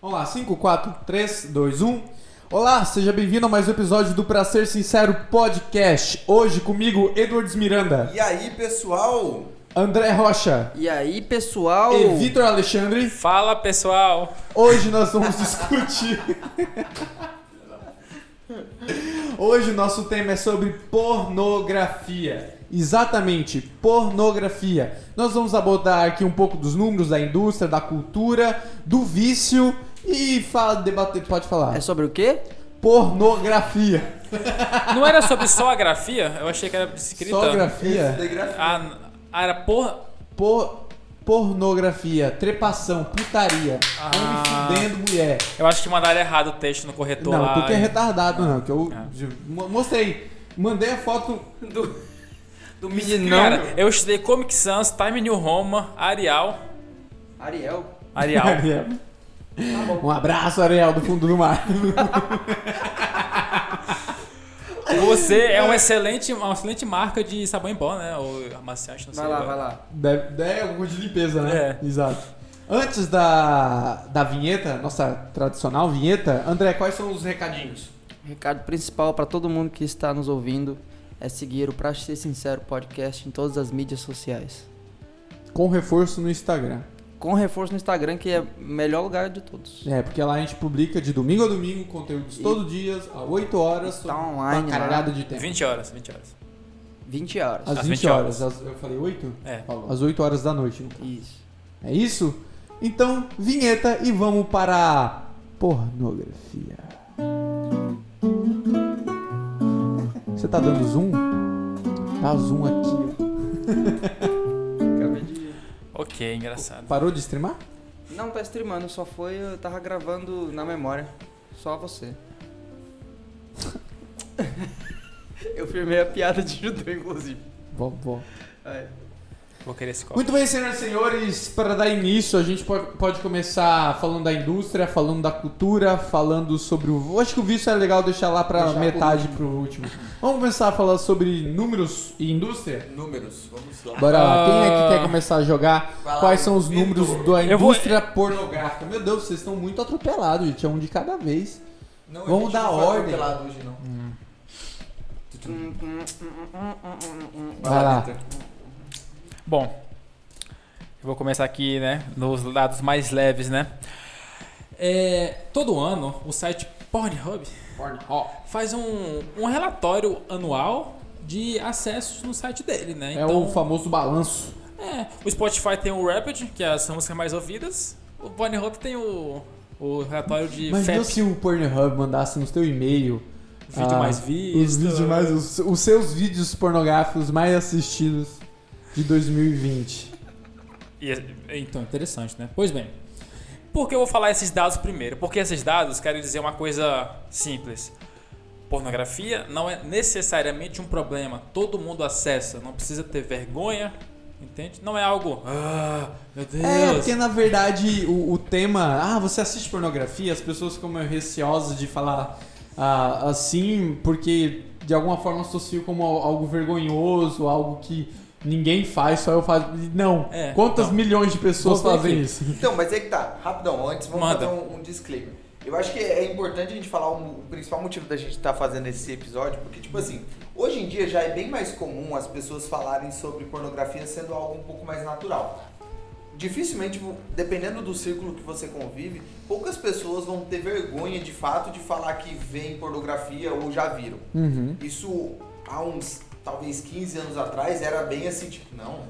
Vamos lá, 5, 4, 3, 2, 1. Olá, seja bem-vindo a mais um episódio do Pra Ser Sincero Podcast. Hoje comigo, Edwards Miranda, E aí, pessoal? André Rocha E aí, pessoal? e Vitor Alexandre. Fala pessoal! Hoje nós vamos discutir. Hoje o nosso tema é sobre pornografia. Exatamente, pornografia. Nós vamos abordar aqui um pouco dos números da indústria, da cultura, do vício e fala, debater, pode falar. É sobre o quê? Pornografia. Não era sobre só a grafia? Eu achei que era escrita. Só grafia. Ah, ah, era porra. Por, pornografia, trepação, putaria, Ah. homem fudendo mulher. Eu acho que mandaram errado o texto no corretor Não, lá. tu que é retardado, não. Que eu Ah. mo- mostrei. Mandei a foto. Do, do meninão. Cara, eu estudei Comic Sans, Time New Roman, Arial. Ariel. Arial. Ariel. Um abraço, Ariel, do fundo do mar. Você é uma excelente, uma excelente marca de sabão em pó, né? Ou amaciante, não sei. Vai lá, vai lá. Deve, deve alguma coisa de limpeza, né? É. Exato. Antes da, da vinheta, nossa tradicional vinheta, André, quais são os recadinhos? O recado principal para todo mundo que está nos ouvindo é seguir o Pra Ser Sincero podcast em todas as mídias sociais. Com reforço no Instagram. Com reforço no Instagram, que é o melhor lugar de todos. É, porque lá a gente publica de domingo a domingo conteúdos E- todos os dias, às 8 horas, Tá online uma caralhada de tempo. 20 horas, 20 horas. 20 horas. Às Às 20, 20 horas. horas. Às- eu falei 8? É. Falou. Às 8 horas da noite. então. Isso. É isso? Então, vinheta e vamos para a pornografia. Você tá dando zoom? Dá zoom aqui. De... Ok, engraçado. Parou de streamar? Não tá streamando, só foi, eu tava gravando na memória. Só você. eu firmei a piada de judeu, inclusive. Vou, vou. Aí. Vou querer esse copo. Muito bem, senhoras e senhores, para dar início, a gente pode, começar falando da indústria, falando da cultura, falando sobre o. Acho que o vício é legal deixar lá para metade pro último. Vamos começar a falar sobre números e indústria? Números, vamos lá. Bora lá, quem é que Ah. quer começar a jogar? Lá, Quais são os Vitor. números da Eu vou- indústria pornográfica? Meu Deus, vocês estão muito atropelados, gente. É um de cada vez. Não, Vamos dar ordem. atropelado hoje, não. Vai lá. Vitor. Bom, eu vou começar aqui, né, nos dados mais leves, né? É, todo ano, o site Pornhub faz um, um relatório anual de acessos no site dele, né? É o famoso balanço. é, o Spotify tem o Rapid, que é as músicas mais ouvidas. O Pornhub tem o, o relatório de Imagina FAP, se o Pornhub mandasse no teu e-mail vídeo ah, mais os visto. vídeos mais os, os seus vídeos pornográficos mais assistidos de 2020. E é- então, interessante, né? Pois bem, por que eu vou falar esses dados primeiro? Porque esses dados querem dizer uma coisa simples. Pornografia não é necessariamente um problema. Todo mundo acessa, não precisa ter vergonha, entende? Não é algo. Ah, meu Deus. É, porque na verdade o, o tema. Ah, você assiste pornografia, as pessoas ficam meio receosas de falar ah, assim, porque de alguma forma associam como al- algo vergonhoso, algo que ninguém faz, só eu faço. Não. É, Quantas então. milhões de pessoas fazem aqui. isso? Então, mas é que tá, rapidão, antes vamos Manda. fazer um, um disclaimer. Eu acho que é importante a gente falar um- o principal motivo da gente estar fazendo esse episódio, porque, tipo assim, hoje em dia já é bem mais comum as pessoas falarem sobre pornografia sendo algo um pouco mais natural. Dificilmente, dependendo do círculo que você convive, poucas pessoas vão ter vergonha de fato de falar que veem pornografia ou já viram. Uhum. Isso há uns, talvez 15 anos atrás, era bem assim, tipo, não.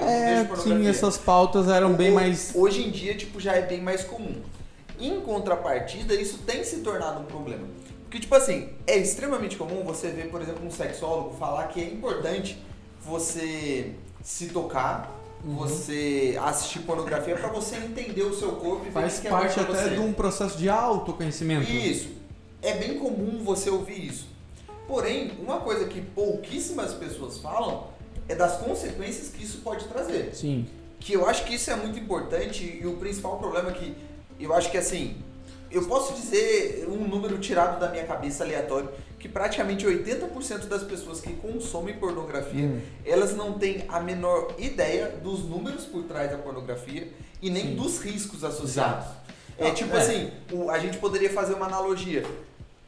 É, sim, essas pautas eram bem mais. Hoje em dia, tipo, já é bem mais comum. Em contrapartida, isso tem se tornado um problema. Porque, tipo assim, é extremamente comum você ver, por exemplo, um sexólogo falar que é importante você se tocar, Uhum. você assistir pornografia pra você entender o seu corpo e Faz que é parte pra até você. de um processo de autoconhecimento. Isso. É bem comum você ouvir isso. Porém, uma coisa que pouquíssimas pessoas falam é das consequências que isso pode trazer. Sim. Que eu acho que isso é muito importante e o principal problema é que eu acho que assim, eu posso dizer um número tirado da minha cabeça aleatório que praticamente 80% das pessoas que consomem pornografia, Hum. elas não têm a menor ideia dos números por trás da pornografia e nem Sim. dos riscos associados. É tipo é. assim, o- a gente poderia fazer uma analogia.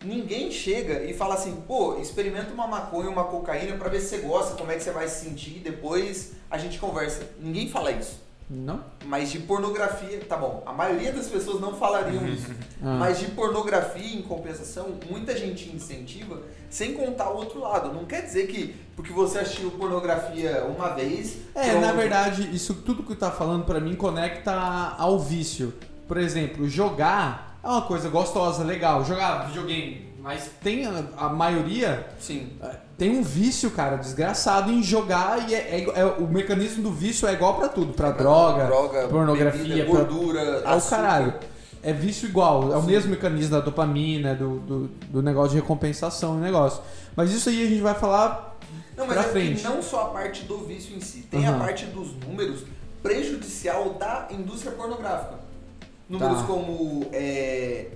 Ninguém chega e fala assim, pô, experimenta uma maconha, uma cocaína pra ver se você gosta, como é que você vai se sentir, depois a gente conversa. Ninguém fala isso. Não? Mas de pornografia, tá bom, a maioria das pessoas não falariam isso. Ah. Mas de pornografia, em compensação, muita gente incentiva, sem contar o outro lado. Não quer dizer que porque você assistiu pornografia uma vez. É, pronto. na verdade, isso tudo que tá falando pra mim conecta ao vício. Por exemplo, jogar é uma coisa gostosa, legal. Jogar videogame, mas tem a, a maioria Sim. é, tem um vício, cara, desgraçado em jogar e é, é- é- o mecanismo do vício é igual pra tudo, pra droga, droga pornografia, bebida, pra- gordura, é o açúcar. caralho. É vício igual, é o Sim. mesmo mecanismo da dopamina, do, do, do negócio de recompensação e negócio. Mas isso aí a gente vai falar Não, mas pra é que frente. não só a parte do vício em si, tem a Aham. parte dos números prejudicial da indústria pornográfica. Números Tá. como é,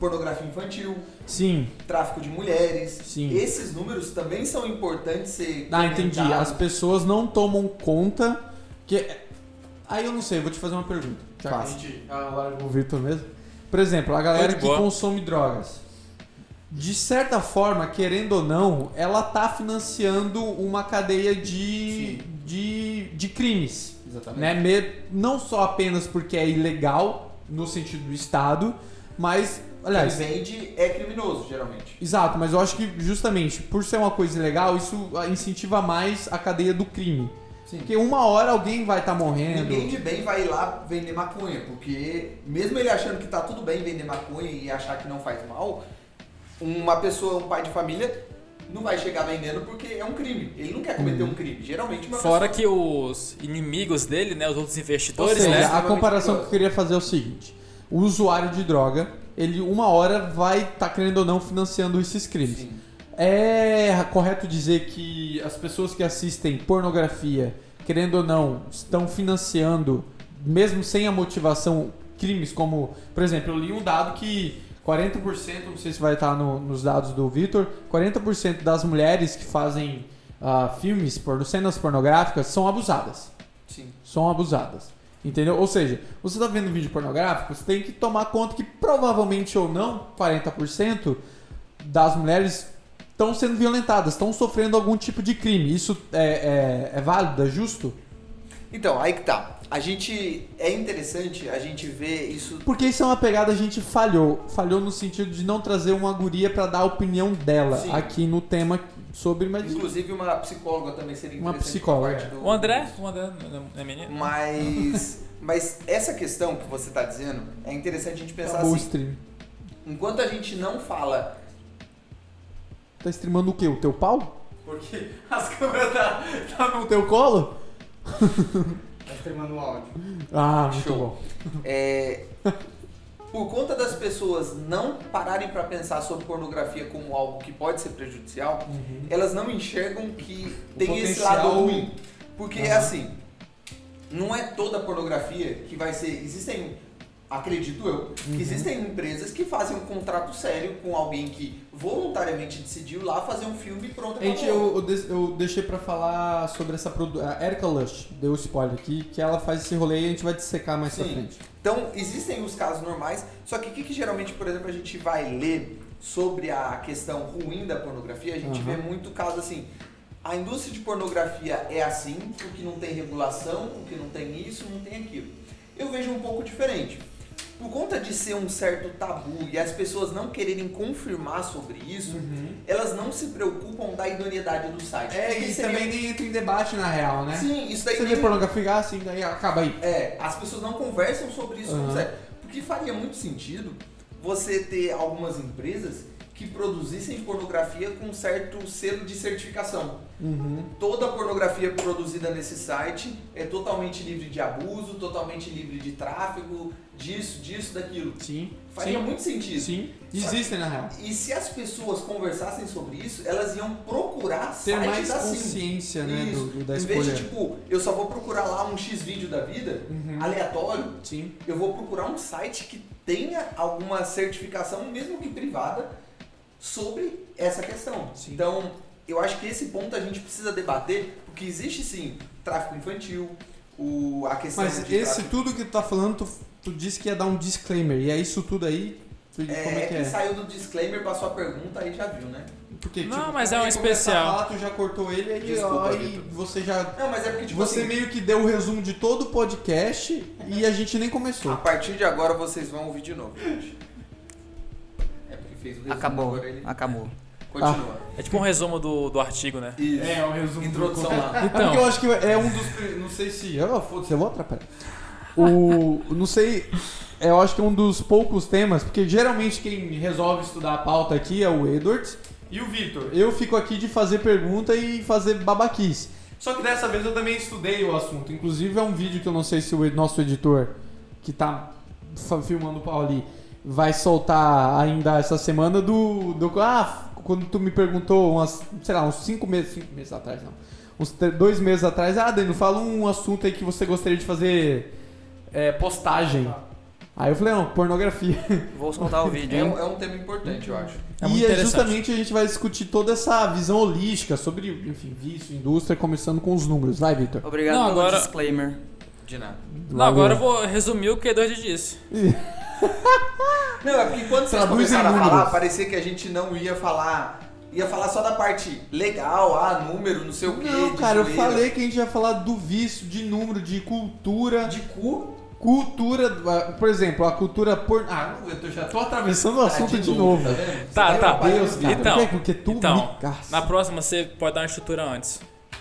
pornografia infantil, Sim. tráfico de mulheres. Sim. Esses números também são importantes ser Ah, entendi. As pessoas não tomam conta que. Aí eu não sei, eu vou te fazer uma pergunta. Já que a gente ah, largou o Vitor mesmo. Por exemplo, a galera de que consome drogas. De certa forma, querendo ou não, ela tá financiando uma cadeia de, de, de crimes. Exatamente. Né? Me- Não só apenas porque é ilegal, no sentido do Estado, mas. Aliás, Quem vende é criminoso, geralmente. Exato, mas eu acho que justamente por ser uma coisa ilegal, isso incentiva mais a cadeia do crime. Sim. Porque uma hora alguém vai estar morrendo. Ninguém de bem vai ir lá vender maconha, porque mesmo ele achando que tá tudo bem vender maconha e achar que não faz mal, uma pessoa, um pai de família, não vai chegar vendendo porque é um crime. Ele não quer cometer um crime. Geralmente uma Fora pessoa... que os inimigos dele, né, os outros Ou investidores, seja, né? a comparação que eu queria fazer é o seguinte: o usuário de droga, ele uma hora vai estar querendo ou não financiando esses crimes. Sim. É correto dizer que as pessoas que assistem pornografia, querendo ou não, estão financiando, mesmo sem a motivação, crimes como, por exemplo, eu li um dado que 40%, não sei se vai estar no- nos dados do Vitor, 40% das mulheres que fazem ah, filmes, por, cenas pornográficas, são abusadas. Sim. São abusadas. Entendeu? Ou seja, você está vendo vídeo pornográfico, você tem que tomar conta que provavelmente ou não, 40% das mulheres estão sendo violentadas, estão sofrendo algum tipo de crime. Isso é, é, é válido, é justo? Então, aí que tá. A gente... É interessante a gente ver isso... Porque isso é uma pegada a gente falhou. Falhou no sentido de não trazer uma guria para dar a opinião dela Sim. aqui no tema sobre... Mas... Inclusive uma psicóloga também seria Uma interessante psicóloga, do- O André, o André não é menino? Mas... Mas essa questão que você tá dizendo, é interessante a gente pensar Acabou o assim. stream. Enquanto a gente não fala Tá streamando o quê? O teu pau? Porque as câmeras tá, tá no teu colo? Tá streamando o áudio. Ah, muito Show. bom. É, por conta das pessoas não pararem para pensar sobre pornografia como algo que pode ser prejudicial, elas não enxergam que tem esse lado ruim. Porque é Aham. assim, não é toda pornografia que vai ser. Existem, acredito eu, que Uhum. existem empresas que fazem um contrato sério com alguém que voluntariamente decidiu lá fazer um filme pronto. Gente, acabou. eu, eu de- eu deixei pra falar sobre essa produção. A Erika Lush deu spoiler aqui, que ela faz esse rolê e a gente vai dissecar mais pra Sim. frente. Então, existem os casos normais, só que o que, que geralmente, por exemplo, a gente vai ler sobre a questão ruim da pornografia, a gente Aham. vê muito caso assim, a indústria de pornografia é assim, porque não tem regulação, porque não tem isso, não tem aquilo. Eu vejo um pouco diferente. Por conta de ser um certo tabu e as pessoas não quererem confirmar sobre isso, elas não se preocupam da idoneidade do site. É, Porque e seria- também nem entra em debate na real, né? Sim, isso daí Você nem- vê pornografia, assim, daí acaba aí. é, as pessoas não conversam sobre isso, Aham. sério. Porque faria muito sentido você ter algumas empresas que produzissem pornografia com certo selo de certificação. Uhum. Toda pornografia produzida nesse site é totalmente livre de abuso, totalmente livre de tráfego, disso, disso, daquilo. Sim. Faria Sim. muito sentido. Sim. Existem na real. E se as pessoas conversassem sobre isso, elas iam procurar Ter sites mais assim. consciência, né, Isso. do, do- da em vez de, tipo, eu só vou procurar lá um X vídeo da vida, Uhum. aleatório, Sim. eu vou procurar um site que tenha alguma certificação, mesmo que privada, sobre essa questão. Sim. Então, eu acho que esse ponto a gente precisa debater, porque existe sim tráfico infantil, o, a questão Mas de esse tráfico- tudo que tu tá falando, tu, tu disse que ia dar um disclaimer. E é isso tudo aí? Tu- É, como é que é? saiu do disclaimer pra sua pergunta, aí já viu, né? Porque, Não, tipo, mas é um especial. A falar, tu já cortou ele aí, Desculpa, ó, aí Vitor. você já. Não, mas é porque, tipo Você assim, meio que deu o resumo de todo o podcast e a gente nem a começou. partir de agora vocês vão ouvir de novo, gente. É porque fez o resumo, Acabou, agora ele... acabou. Continua. É tipo um resumo do, do artigo, né? Isso. É, o resumo. Introdução do... lá. É Então. porque eu acho que é um dos. Não sei se. Ah, foda-se, eu vou atrapalhar. O. Não sei. Eu acho que é um dos poucos temas, porque geralmente quem resolve estudar a pauta aqui é o Edwards e o Victor. Eu fico aqui de fazer pergunta e fazer babaquice. Só que dessa vez eu também estudei o assunto. Inclusive é um vídeo que eu não sei se o nosso editor, que tá filmando o pau ali, vai soltar ainda essa semana do. do ah, quando tu me perguntou umas, sei lá, uns 5 meses, cinco meses atrás, não. Uns dois meses atrás, ah, Danilo, fala um assunto aí que você gostaria de fazer é, postagem. Aí eu falei, não, pornografia. Vou soltar o vídeo, É hein? um, é um tema importante, eu acho. É muito e é justamente a gente vai discutir toda essa visão holística sobre, enfim, vício, indústria, começando com os números. Vai, Victor. Obrigado Não, pelo agora- disclaimer. De nada. Não, agora eu vou resumir o que Eduardo disse. Não, é porque quando vocês Traduz começaram a falar, números. parecia que a gente não ia falar. Ia falar só da parte legal, ah, número, não sei o quê. Não, de cara, eu zoeira. falei que a gente ia falar do vício, de número, de cultura. De cu. Cultura, ah, por exemplo, a cultura por. Ah, eu tô- já tô atravessando o assunto Ah, de, novo. Tá vendo? Tá, tá. vai Deus, cara. Então, Por quê? Porque tu então, me caça. Na próxima você pode dar uma estrutura antes,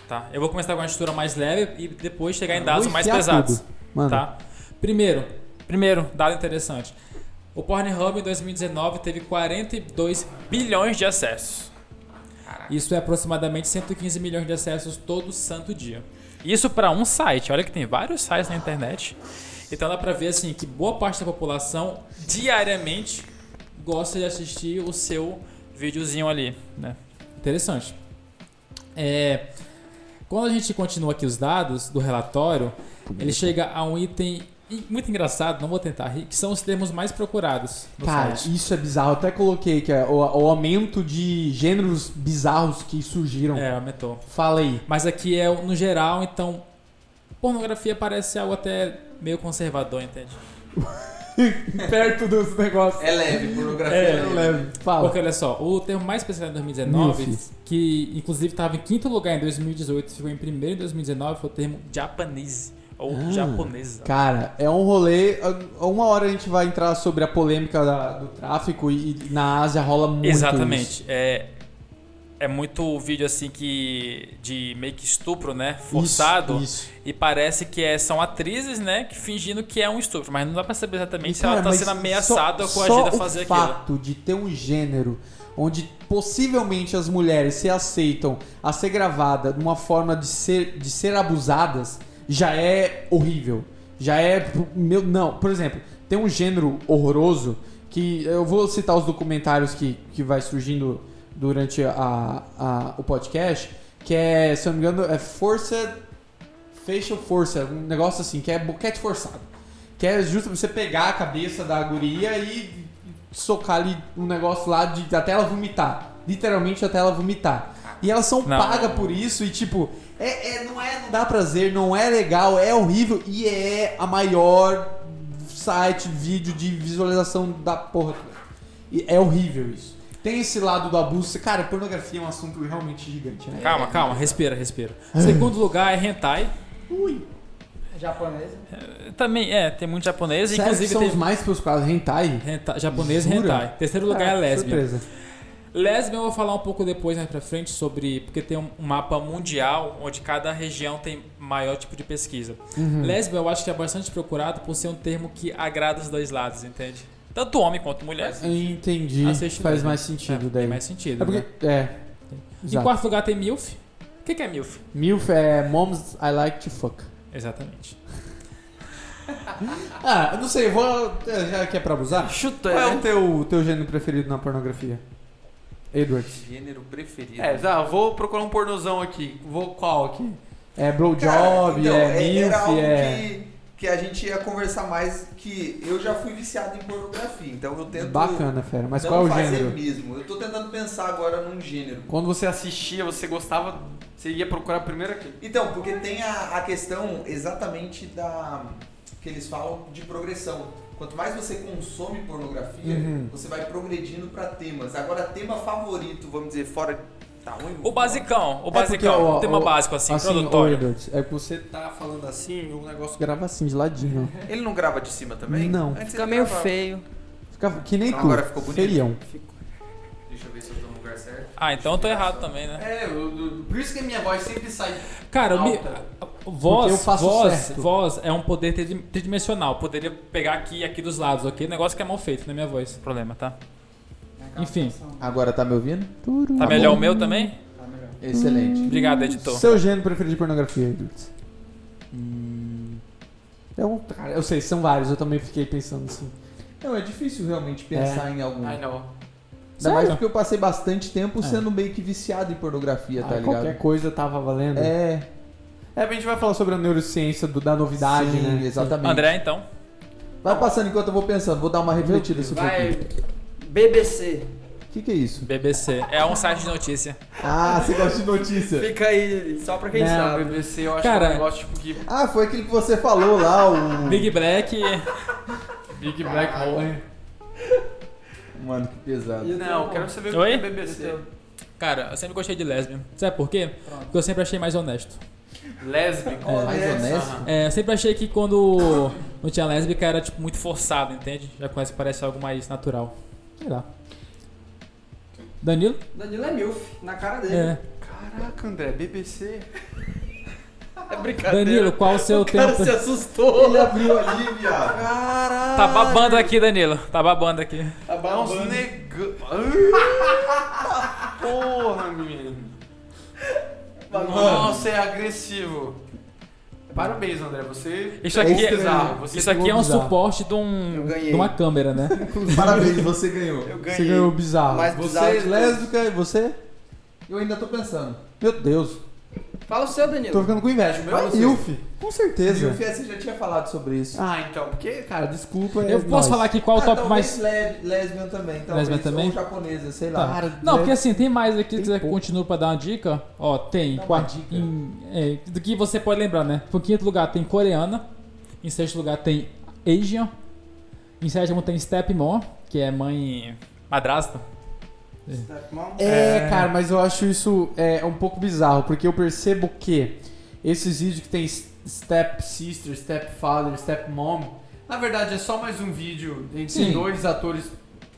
tá? Eu vou começar com uma estrutura mais leve e depois chegar em dados Vou mais enfiar pesados, tudo. Mano, tá? Primeiro, primeiro, dado interessante. O Pornhub em 2019 teve 42 bilhões de acessos. Isso é aproximadamente 115 milhões de acessos todo santo dia. Isso para um site. Olha que tem vários sites na internet. Então dá pra ver assim que boa parte da população diariamente gosta de assistir o seu videozinho ali, né? Interessante. É, quando a gente continua aqui os dados do relatório, ele chega a um item muito engraçado, não vou tentar rir, que são os termos mais procurados no Cara, site. isso é bizarro. Eu até coloquei que é o, o aumento de gêneros bizarros que surgiram. É, aumentou. Fala aí. Mas aqui é no geral, então pornografia parece algo até meio conservador, entende? Perto dos negócios. É leve, pornografia É, é, leve. leve. Fala. Porque olha só, o termo mais pesquisado em 2019, Milf. que inclusive estava em quinto lugar em 2018, ficou em primeiro em 2019, foi o termo japanese ou japonesa. Cara, é um rolê. Uma hora a gente vai entrar sobre a polêmica da- do tráfico e, e na Ásia rola muito. Exatamente. É, é muito vídeo assim que de meio que estupro, né? isso. Forçado. Isso, isso. E parece que é- são atrizes, né? Que fingindo que é um estupro. Mas não dá pra saber exatamente se Cara, ela tá sendo ameaçada ou só- coagida a fazer o aquilo. fato de ter um gênero onde possivelmente as mulheres se aceitam a ser gravada numa forma de ser, de ser abusadas já é horrível. Já é. Meu, não, por exemplo, tem um gênero horroroso que eu vou citar os documentários que, que vai surgindo durante a, a- o podcast, que é, se eu não me engano, é Força. Facial Força, um negócio assim, que é boquete forçado. Que é justo você pegar a cabeça da guria e socar ali um negócio lá de, até ela vomitar. Literalmente até ela vomitar. E elas são pagas por isso e tipo, é, é- não é, não dá prazer, não é legal, é horrível e é a maior site, vídeo de visualização da porra. E é horrível isso. Tem esse lado do abuso. Cara, pornografia é um assunto realmente gigante, né? Calma, calma, respira, respira. Segundo lugar é hentai. Ui. Japonesa. Também, é, tem muito japonês, Sério que inclusive são tem os mais procurados, hentai? hentai- japonês e hentai. Terceiro lugar é, Ah, lésbica. Surpresa. Lésbica eu vou falar um pouco depois mais pra frente sobre. Porque tem um mapa mundial onde cada região tem maior tipo de pesquisa. Uhum. Lésbica eu acho que é bastante procurado por ser um termo que agrada os dois lados, entende? Tanto homem quanto mulher. Entendi. Assiste Faz mesmo. mais sentido É, daí. Tem mais sentido. É porque. né? É. Em quarto lugar tem MILF. O que, que é MILF? MILF é Moms I Like to Fuck. Exatamente. Ah, eu não sei, eu vou. Já que é pra abusar? Chuta, Qual é o né? teu, teu gênero preferido na pornografia? Edwards. Gênero preferido. É, já, vou procurar um pornozão aqui. Vou qual aqui? É blowjob, então, é era algo MILF, é. que que a gente ia conversar mais que eu já fui viciado em pornografia, então eu tento Bacana, fera. Mas qual é o fazer gênero? mesmo. Eu tô tentando pensar agora num gênero. Quando você assistia, você gostava, você ia procurar primeiro aqui. Então, porque tem a, a questão exatamente da que eles falam de progressão. Quanto mais você consome pornografia, Uhum. você vai progredindo pra temas. Agora, tema favorito, vamos dizer, fora tá ruim. O basicão, o É porque, basicão, ó, o tema ó, básico assim, Assim, introdutório. ô, Edwards, é que você tá falando assim, o negócio grava assim, de ladinho. ó. Ele não grava de cima também? Não. Antes Fica meio gravava. feio. Fica que nem Então tu. agora ficou bonito? Feião. Deixa eu ver se eu tô no lugar certo. Ah, então eu tô errado também, né? É, eu- eu- por isso que a minha voz sempre sai. Cara, Alta. Voz, eu faço voz, certo. voz é um poder tri- tridimensional. Poderia pegar aqui e aqui dos lados, ok? Negócio que é mal feito na minha voz. Problema, tá? Enfim. Agora tá me ouvindo? Tá melhor o meu também? Tá melhor. Excelente. Obrigado, editor. Seu gênero preferido de pornografia, Edwards? É um, cara, eu sei, são vários, eu também fiquei pensando assim. Não, é difícil realmente pensar em algum. não. Ainda mais porque eu passei bastante tempo É. sendo meio que viciado em pornografia, tá Ah, ligado? qualquer coisa tava valendo. É. É, a gente vai falar sobre a neurociência do- da novidade, sim, né? exatamente. André, então. Vai passando enquanto eu vou pensando, vou dar uma refletida sobre isso Vai. aqui. BBC. O que, que é isso? BBC. É um site de notícia. Ah, você gosta de notícia. Fica aí, só pra quem Não, sabe. BBC eu acho Cara, que é um negócio tipo que Ah, foi aquele que você falou lá, o. Big Black. Big Black Hole. Mano, que pesado. Não, eu quero saber Oi? o que é BBC. Cara, eu sempre gostei de lesbian. Sabe por quê? Porque eu sempre achei mais honesto. Lésbico. É. Mais honesto? É, eu sempre achei que quando não tinha lésbica era tipo muito forçado, entende? Já começa parece algo mais natural. Sei lá. Danilo? Danilo é milf, na cara dele. É. Caraca, André, BBC. É brincadeira. Danilo, qual o seu o cara tempo? se assustou. Ele abriu ali, viado. Caralho. Tá babando aqui, Danilo. Tá babando aqui. Tá É uns babando. negão. Porra, menino. Nossa, é agressivo. Parabéns, André. Você. Isso aqui é, bizarro. Você isso aqui é um bizarro. suporte de, um, ganhei. de uma câmera, né? Parabéns, você ganhou. Eu Você ganhou bizarro. Mais bizarro você, de lésbica, e você? Eu ainda tô pensando. Meu Deus. Fala o seu, Tô Danilo. ficando com inveja. Vai, você. Milf. Com certeza. Milf, você já tinha falado sobre isso. Ah, então. Porque, cara, desculpa. é Eu posso nóis. falar aqui qual o Ah, top talvez mais. le- Lesbian também, talvez. Lesbian também? Ou japonesa, sei lá. Tá. Cara, Não, porque assim, tem mais aqui, Tem se quiser que continue pra dar uma dica. Ó, tem. Dá dica. em- é, do que você pode lembrar, né? Em quinto lugar tem coreana. Em sexto lugar tem Asian. Em sétimo tem Stepmom, que é mãe madrasta. É, É. cara, mas eu acho isso é, um pouco bizarro, porque eu percebo que esses vídeos que tem step sister, step father, step mom, na verdade é só mais um vídeo entre Sim. dois atores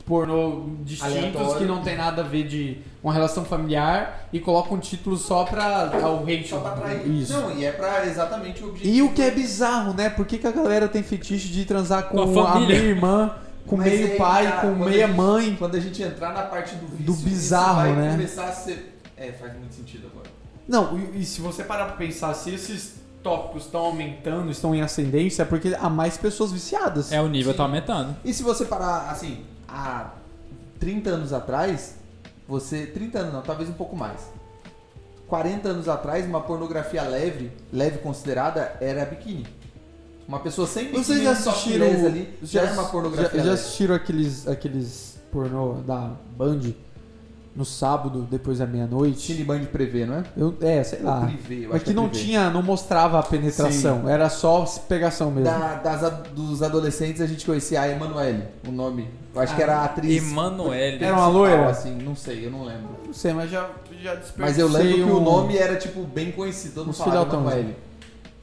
pornô distintos Aleatório. que não tem nada a ver de uma relação familiar e colocam um título só pra ao hate. Só pra atrair. Isso. Não, e é pra exatamente o objetivo. E o que é bizarro, né? Por que, que a galera tem fetiche de transar com, Com a a meia irmã, com Mas meio aí, pai, cara, com meia a gente- mãe? Quando a gente entrar na parte do vício, Do isso bizarro, vai né? começar a ser... É, faz muito sentido agora. Não, e, e se você parar pra pensar, se esses tópicos estão aumentando, estão em ascendência, é porque há mais pessoas viciadas. É, o nível Sim. tá aumentando. E se você parar, assim, há 30 anos atrás, você. 30 anos não, talvez um pouco mais. 40 anos atrás, uma pornografia leve, leve considerada, era biquíni. Uma pessoa sem biquíni, Vocês já assistiram. less ali, já, era uma pornografia já, já assistiram aqueles, aqueles pornô da Band no sábado, depois da meia-noite? Cine Band prevê, não é? Eu, é, sei lá. Privê, eu Mas acho que é não privê. tinha, não mostrava a penetração, era só pegação mesmo. Da- das, dos adolescentes a gente conhecia a Emanuele, o nome. Eu acho que era a atriz. Emanuele. Era uma loira? Assim, não sei, eu não lembro. Não sei, mas já, já desperdicei Mas eu lembro que o nome era, tipo, bem conhecido. Todo mundo falava filhotão, Emanuele.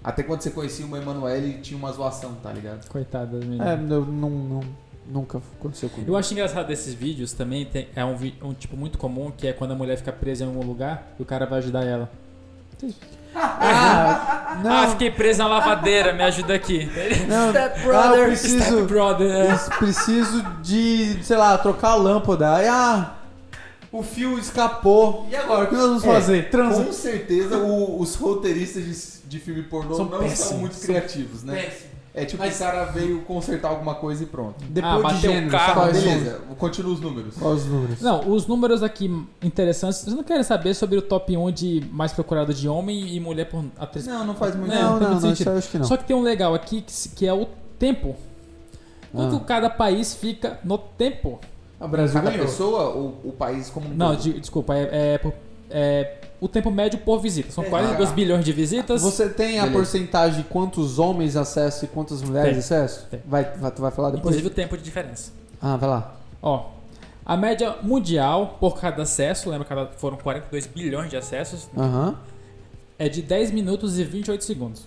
Até quando você conhecia uma Emanuele, tinha uma zoação, tá ligado? Coitada das É, meninas. eu não, não, nunca aconteceu comigo. Eu acho engraçado desses vídeos também, tem- é um, um tipo muito comum, que é quando a mulher fica presa em algum lugar e o cara vai ajudar ela. Ah, não, Ah, fiquei presa na lavadeira, me ajuda aqui. não. Step Ah, brother. eu preciso, Step brother, é. preciso de, sei lá, trocar a lâmpada. Aí, ah, o fio escapou. E agora, o que nós vamos É, fazer? Transa. Com certeza o- os roteiristas de, de filme pornô São não péssimos. são muito São criativos, né? Péssimo. É tipo, Mas- o cara veio consertar alguma coisa e pronto. Depois Ah, de o gênero, carro, Tá, são- beleza, continua os números. Quais os números? Não, os números aqui interessantes. Vocês não querem saber sobre o top 1 de mais procurado de homem e mulher por atriz? Não, não faz muito Não, Não, não não, sentido. acho que não. Só que tem um legal aqui que, que é o tempo. Quanto Ah. cada país fica no tempo? O Brasil Cada ganhou. pessoa ou o país como um Não, de- desculpa, é, é por- é o tempo médio por visita. São É, 42 ah. bilhões de visitas. Você tem a Beleza. porcentagem de quantos homens acessam e quantas mulheres Tem. acessam? Tem. Vai, vai, tu vai falar depois? Inclusive o tempo de diferença. Ah, vai lá. Ó, a média mundial por cada acesso, lembra que foram 42 bilhões de acessos, Aham. é de 10 minutos e 28 segundos.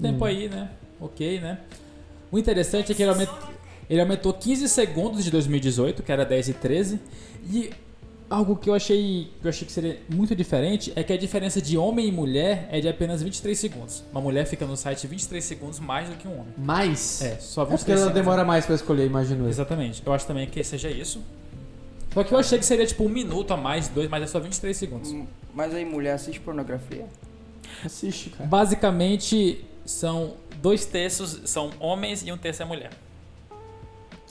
Tempo Hum. aí, né? Ok, né? O interessante é que ele aumentou, ele aumentou 15 segundos de 2018, que era 10 e 13, e algo que eu achei que eu achei que seria muito diferente é que a diferença de homem e mulher é de apenas 23 segundos. Uma mulher fica no site 23 segundos mais do que um homem. Mais? É, só É 23 porque ela segundos. demora mais pra escolher, imagino eu. Exatamente. Eu acho também que seja isso. Só que eu achei que seria tipo um minuto a mais, dois, mas é só 23 segundos. Mas aí, mulher assiste pornografia? Assiste, cara. Basicamente, são dois terços são homens e um terço é mulher.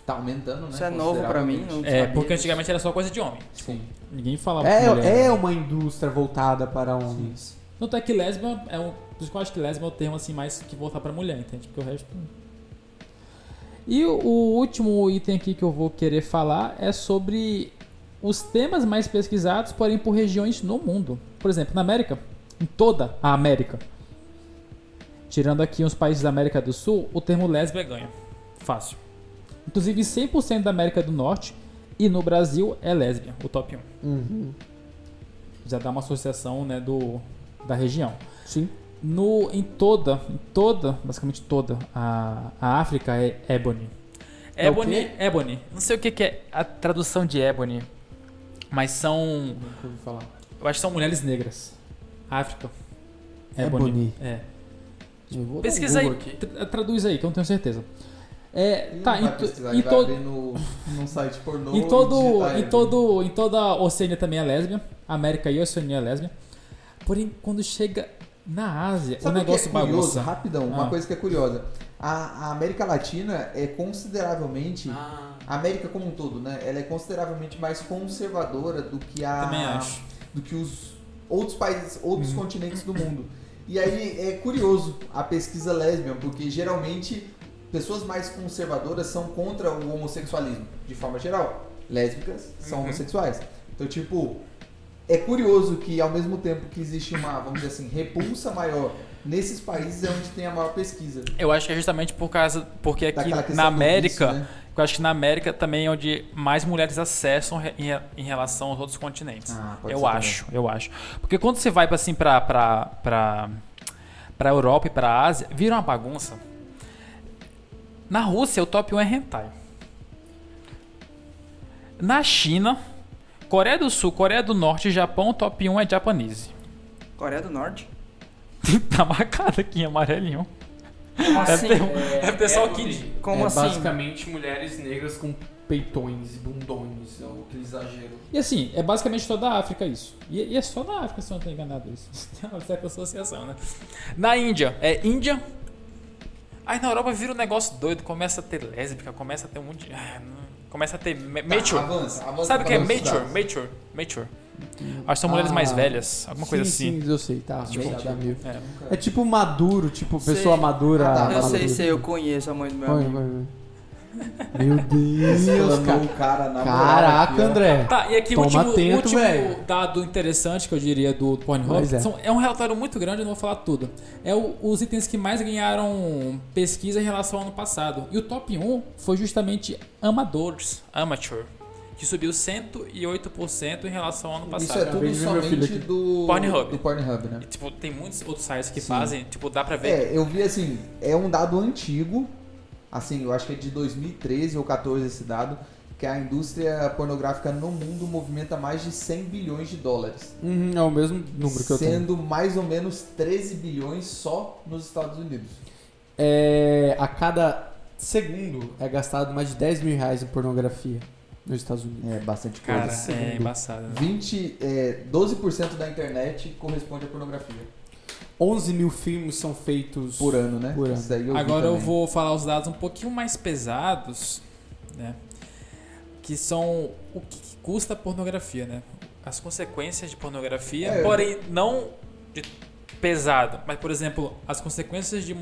Tá aumentando, né? Isso é novo pra mim. Não É, sabia porque antigamente era só coisa de homem. Sim. Ninguém falava mulher. É, é uma indústria voltada para homens. Tanto é que lésbica é um. Por isso que eu acho que lésbica é o termo assim mais que voltar pra mulher, entende? Porque o resto. E o, o último item aqui que eu vou querer falar é sobre os temas mais pesquisados, porém por regiões no mundo. Por exemplo, na América, em toda a América, tirando aqui uns países da América do Sul, o termo lésbica ganha. Fácil. Inclusive 100% da América do Norte e no Brasil é lésbica, o top 1. Uhum. Já dá uma associação né, do, da região. Sim. No, em toda, em toda, basicamente toda a, a África é Ebony. É Ebony, quê? Ebony. Não sei o que, que é a tradução de Ebony, mas são, Nunca ouvi falar. eu acho que são mulheres negras. África. Ebony. É. Eu vou dar um Pesquisa aí, aqui. tra- traduz aí, que eu não tenho certeza. É, tá, ele vai todo, no, num site pornô em e todo, ele. todo, em toda a Oceania também é lésbia. América e Oceania é lésbia. Porém, quando chega na Ásia, Sabe o negócio que é curioso? bagunça. Rapidão, uma Ah. coisa que é curiosa. A, a América Latina é consideravelmente... Ah, A América como um todo, né? Ela é consideravelmente mais conservadora do que a... Também acho. Do que os outros países, outros Uhum. continentes do mundo. E aí é curioso a pesquisa lésbica, porque geralmente pessoas mais conservadoras são contra o homossexualismo, de forma geral. Lésbicas são Uhum. homossexuais. Então, tipo, é curioso que ao mesmo tempo que existe uma, vamos dizer assim, repulsa maior nesses países é onde tem a maior pesquisa. Eu acho que é justamente por causa. Porque aqui na América, vício, né? eu acho que na América também é onde mais mulheres acessam em, em relação aos outros continentes. Ah, eu acho, eu acho. Porque quando você vai pra, assim pra, pra, pra Europa e pra Ásia, vira uma bagunça. Na Rússia, o top 1 é hentai. Na China, Coreia do Sul, Coreia do Norte e Japão, o top 1 é japonese. Coreia do Norte? tá marcado aqui em amarelinho. Como assim? Ter, um- deve ter só o Kid. Como é assim? basicamente mulheres negras com peitões e bundões, é aquele exagero. E assim, é basicamente toda a África isso. E, e é só na África, se eu não estou enganado isso. Tem uma certa associação, né? Na Índia, é Índia. Aí na Europa vira um negócio doido, começa a ter lésbica, começa a ter um monte de. ah, Começa a ter Tá, mature. avança, avança Sabe o que é mature? Mature. Mature. Acho que são mulheres mais Ah, velhas, alguma coisa sim, assim. Sim, eu sei, tá. Tipo, meio- É. É tipo maduro, tipo Sei. pessoa madura. Ah, tá. Eu madura. sei, sei, eu conheço a mãe do meu Vai, amigo. vai, vai. Meu Deus, cara. cara na Caraca, aqui. André. Tá, e aqui o Toma último, atento, último velho. dado interessante que eu diria do Pornhub é. são- é. um relatório muito grande, eu não vou falar tudo. É o- os itens que mais ganharam pesquisa em relação ao ano passado. E o top 1 foi justamente amadores, amateur, que subiu 108% em relação ao ano Isso passado. é tudo somente do Pornhub. do Pornhub, né? E, tipo, tem muitos outros sites que Sim. fazem, tipo, dá pra ver. É, eu vi assim, é um dado antigo, assim, eu acho que é de 2013 ou 14 esse dado, que a indústria pornográfica no mundo movimenta mais de 100 bilhões de dólares. Uhum, é o mesmo número que eu tenho. Sendo mais ou menos 13 bilhões só nos Estados Unidos. É, a cada segundo é gastado mais de 10 mil reais em pornografia nos Estados Unidos. É bastante coisa. Cara, é segundo. embaçado. né? 20, é, 12% da internet corresponde à pornografia. 11 mil filmes são feitos Por ano, né? Por ano. Eu Agora eu vou falar os dados um pouquinho mais pesados, né? Que são o que, custa a pornografia, né? As consequências de pornografia, É. porém não de pesado, mas por exemplo, as consequências de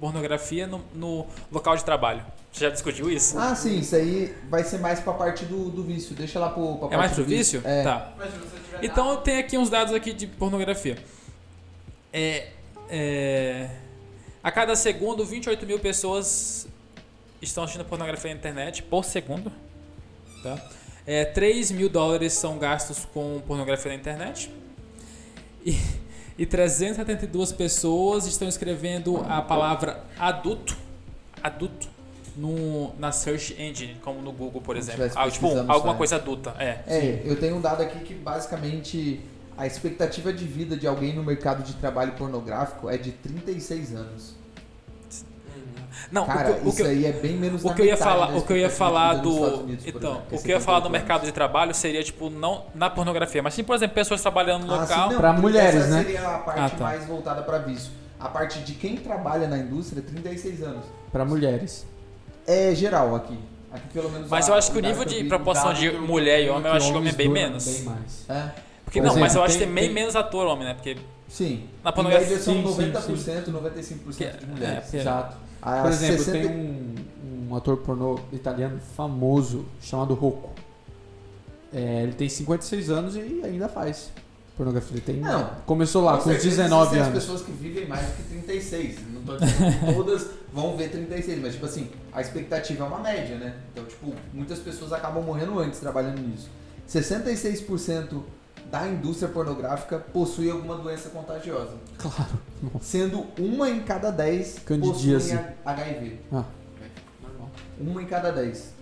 pornografia no, no local de trabalho. Você já discutiu isso? Ah, sim, isso aí vai ser mais pra parte do, do vício. Deixa lá pro, pra é parte mais do pro vício? É. Tá. Então tem aqui uns dados aqui de pornografia. É, é, a cada segundo, 28 mil pessoas estão assistindo pornografia na internet por segundo. Tá? É, 3 mil dólares são gastos com pornografia na internet. E, e 372 pessoas estão escrevendo a palavra adulto, adulto no, na search engine, como no Google, por exemplo. Ah, tipo, alguma site. coisa adulta. É. É, eu tenho um dado aqui que basicamente a expectativa de vida de alguém no mercado de trabalho pornográfico é de 36 anos. Não, Cara, o que, o isso que, aí é bem menos o que eu ia metade falar, o que eu ia falar do Unidos, então, exemplo, que é o que eu ia falar do 58 mercado de trabalho seria tipo não na pornografia, mas sim, por exemplo, pessoas trabalhando no Ah, local. porque mulheres, essa né? seria a parte Ah, tá. mais voltada para vício. A parte de quem trabalha na indústria, 36 anos. Pra mulheres. É geral aqui. Aqui pelo menos Mas a- eu acho que o nível de proporção de mulher e homem, eu acho que homem é bem menos. Bem mais. É, Porque Por não, mas exemplo, eu acho que tem- tem tem- menos ator homem, né? Porque sim. Na pornografia- são sim, sim, 90%, 95% de Que- mulheres. é, Exato. A Por exemplo, 60 tem um, um ator pornô italiano famoso chamado Rocco. É, ele tem 56 anos e ainda faz pornografia. Ele tem, Não. começou lá com, certeza 19 existem anos. as pessoas que vivem mais do que 36. Não tô dizendo que todas vão ver 36, mas tipo assim, a expectativa é uma média, né? Então, tipo, muitas pessoas acabam morrendo antes trabalhando nisso. 66% da indústria pornográfica possui alguma doença contagiosa. Claro. Sendo uma em cada 10 Candidíase. possuem HIV. Ah. Uma em cada 10.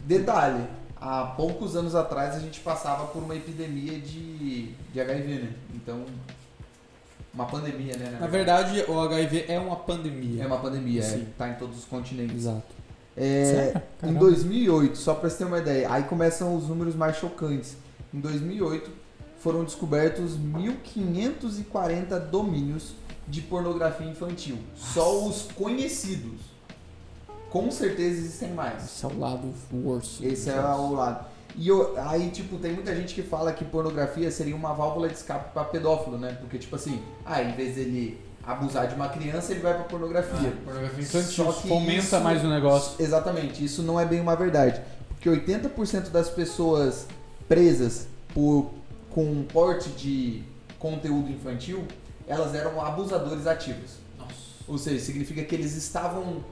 Detalhe, há poucos anos atrás a gente passava por uma epidemia de, de HIV, né? Então, uma pandemia, né? Na verdade, o HIV é uma pandemia. é uma pandemia, é, Sim. tá em todos os continentes. Exato. É, em Caramba. 2008, só pra você ter uma ideia, aí começam os números mais chocantes. Em 2008, foram descobertos 1.540 domínios de pornografia infantil. Só os conhecidos. Com certeza existem mais. Esse é o lado worse. Esse é o lado. E eu- aí, tipo, tem muita gente que fala que pornografia seria uma válvula de escape pra pedófilo, né? Porque, tipo assim, ah, em vez dele abusar de uma criança, ele vai pra pornografia. pornografia infantil. Só que Fomenta isso- mais o negócio. Exatamente, isso não é bem uma verdade. Porque 80% das pessoas presas por, com porte de conteúdo infantil, elas eram abusadores ativos. Nossa. Ou seja, significa que eles estavam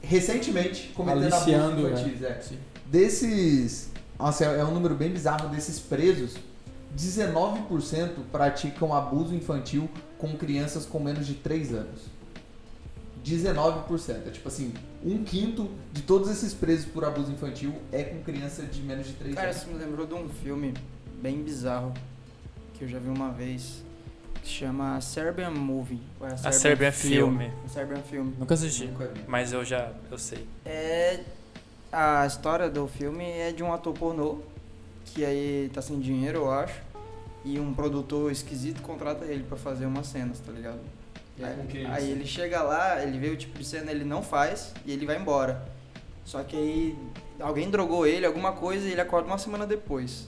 recentemente cometendo Aliciando, abusos infantis. É. Desses. Nossa, é é um número bem bizarro. Desses presos, 19% praticam abuso infantil com crianças com menos de 3 anos. 19%. É tipo assim, um quinto de todos esses presos por abuso infantil é com criança de menos de 3 Cara, anos. isso me lembrou de um filme bem bizarro que eu já vi uma vez. Que chama Serbian Movie. ou é A Serbian Filme. Serbian Film. Nunca assisti, Nunca mas eu já eu sei. É. A história do filme é de um ator pornô que aí tá sem dinheiro, eu acho. E um produtor esquisito contrata ele pra fazer umas cenas, tá ligado? É Aí, aí ele chega lá, ele vê o tipo de cena, ele não faz e ele vai embora. Só que aí alguém drogou ele, alguma coisa, e ele acorda uma semana depois.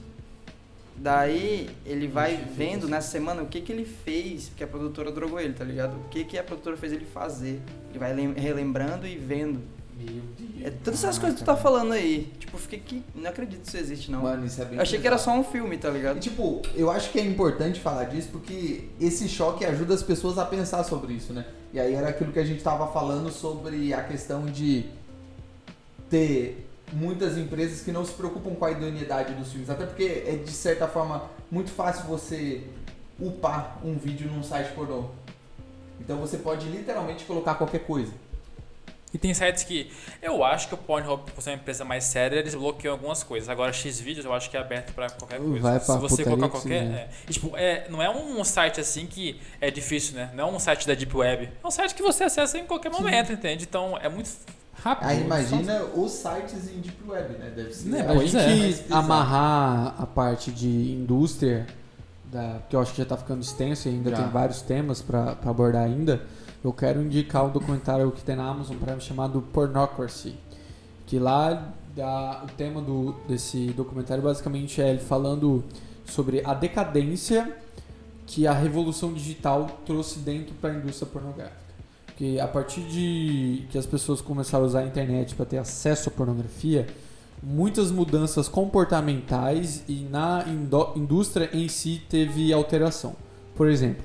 Daí ele vai vendo nessa semana o que que ele fez, porque a produtora drogou ele, tá ligado? O que que a produtora fez ele fazer. Ele vai lem- relembrando e vendo. Meu Deus. É todas essas coisas que tu tá falando aí. Tipo, eu fiquei que. Não acredito que isso existe, não. Mano, isso é bem eu achei que era só um filme, tá E, ligado? tipo, eu acho que é importante falar disso porque esse choque ajuda as pessoas a pensar sobre isso, né? E aí era aquilo que a gente tava falando sobre a questão de ter muitas empresas que não se preocupam com a idoneidade dos filmes. Até porque é, de certa forma, muito fácil você upar um vídeo num site pornô. Então você pode literalmente colocar qualquer coisa. E tem sites que eu acho que o Pornhub, por ser uma empresa mais séria, eles bloqueiam algumas coisas. Agora, Xvideos eu acho que é aberto pra qualquer coisa. Vai pra Se você colocar que qualquer. É. E, tipo, é, não é um site assim que é difícil, né? Não é um site da Deep Web. É um site que você acessa em qualquer momento, entende? Então é muito rápido. Aí imagina os sites em Deep Web, né? Deve ser. Né, Pois gente é. amarrar a parte de indústria da, porque eu acho que já está ficando extenso e ainda Já. tem vários temas para abordar ainda, eu quero indicar um documentário que tem na Amazon Prime chamado Pornocracy. Que lá dá, o tema do, desse documentário basicamente é ele falando sobre a decadência que a revolução digital trouxe dentro para a indústria pornográfica. Que a partir de que as pessoas começaram a usar a internet para ter acesso à pornografia, muitas mudanças comportamentais e na indústria em si teve alteração. Por exemplo,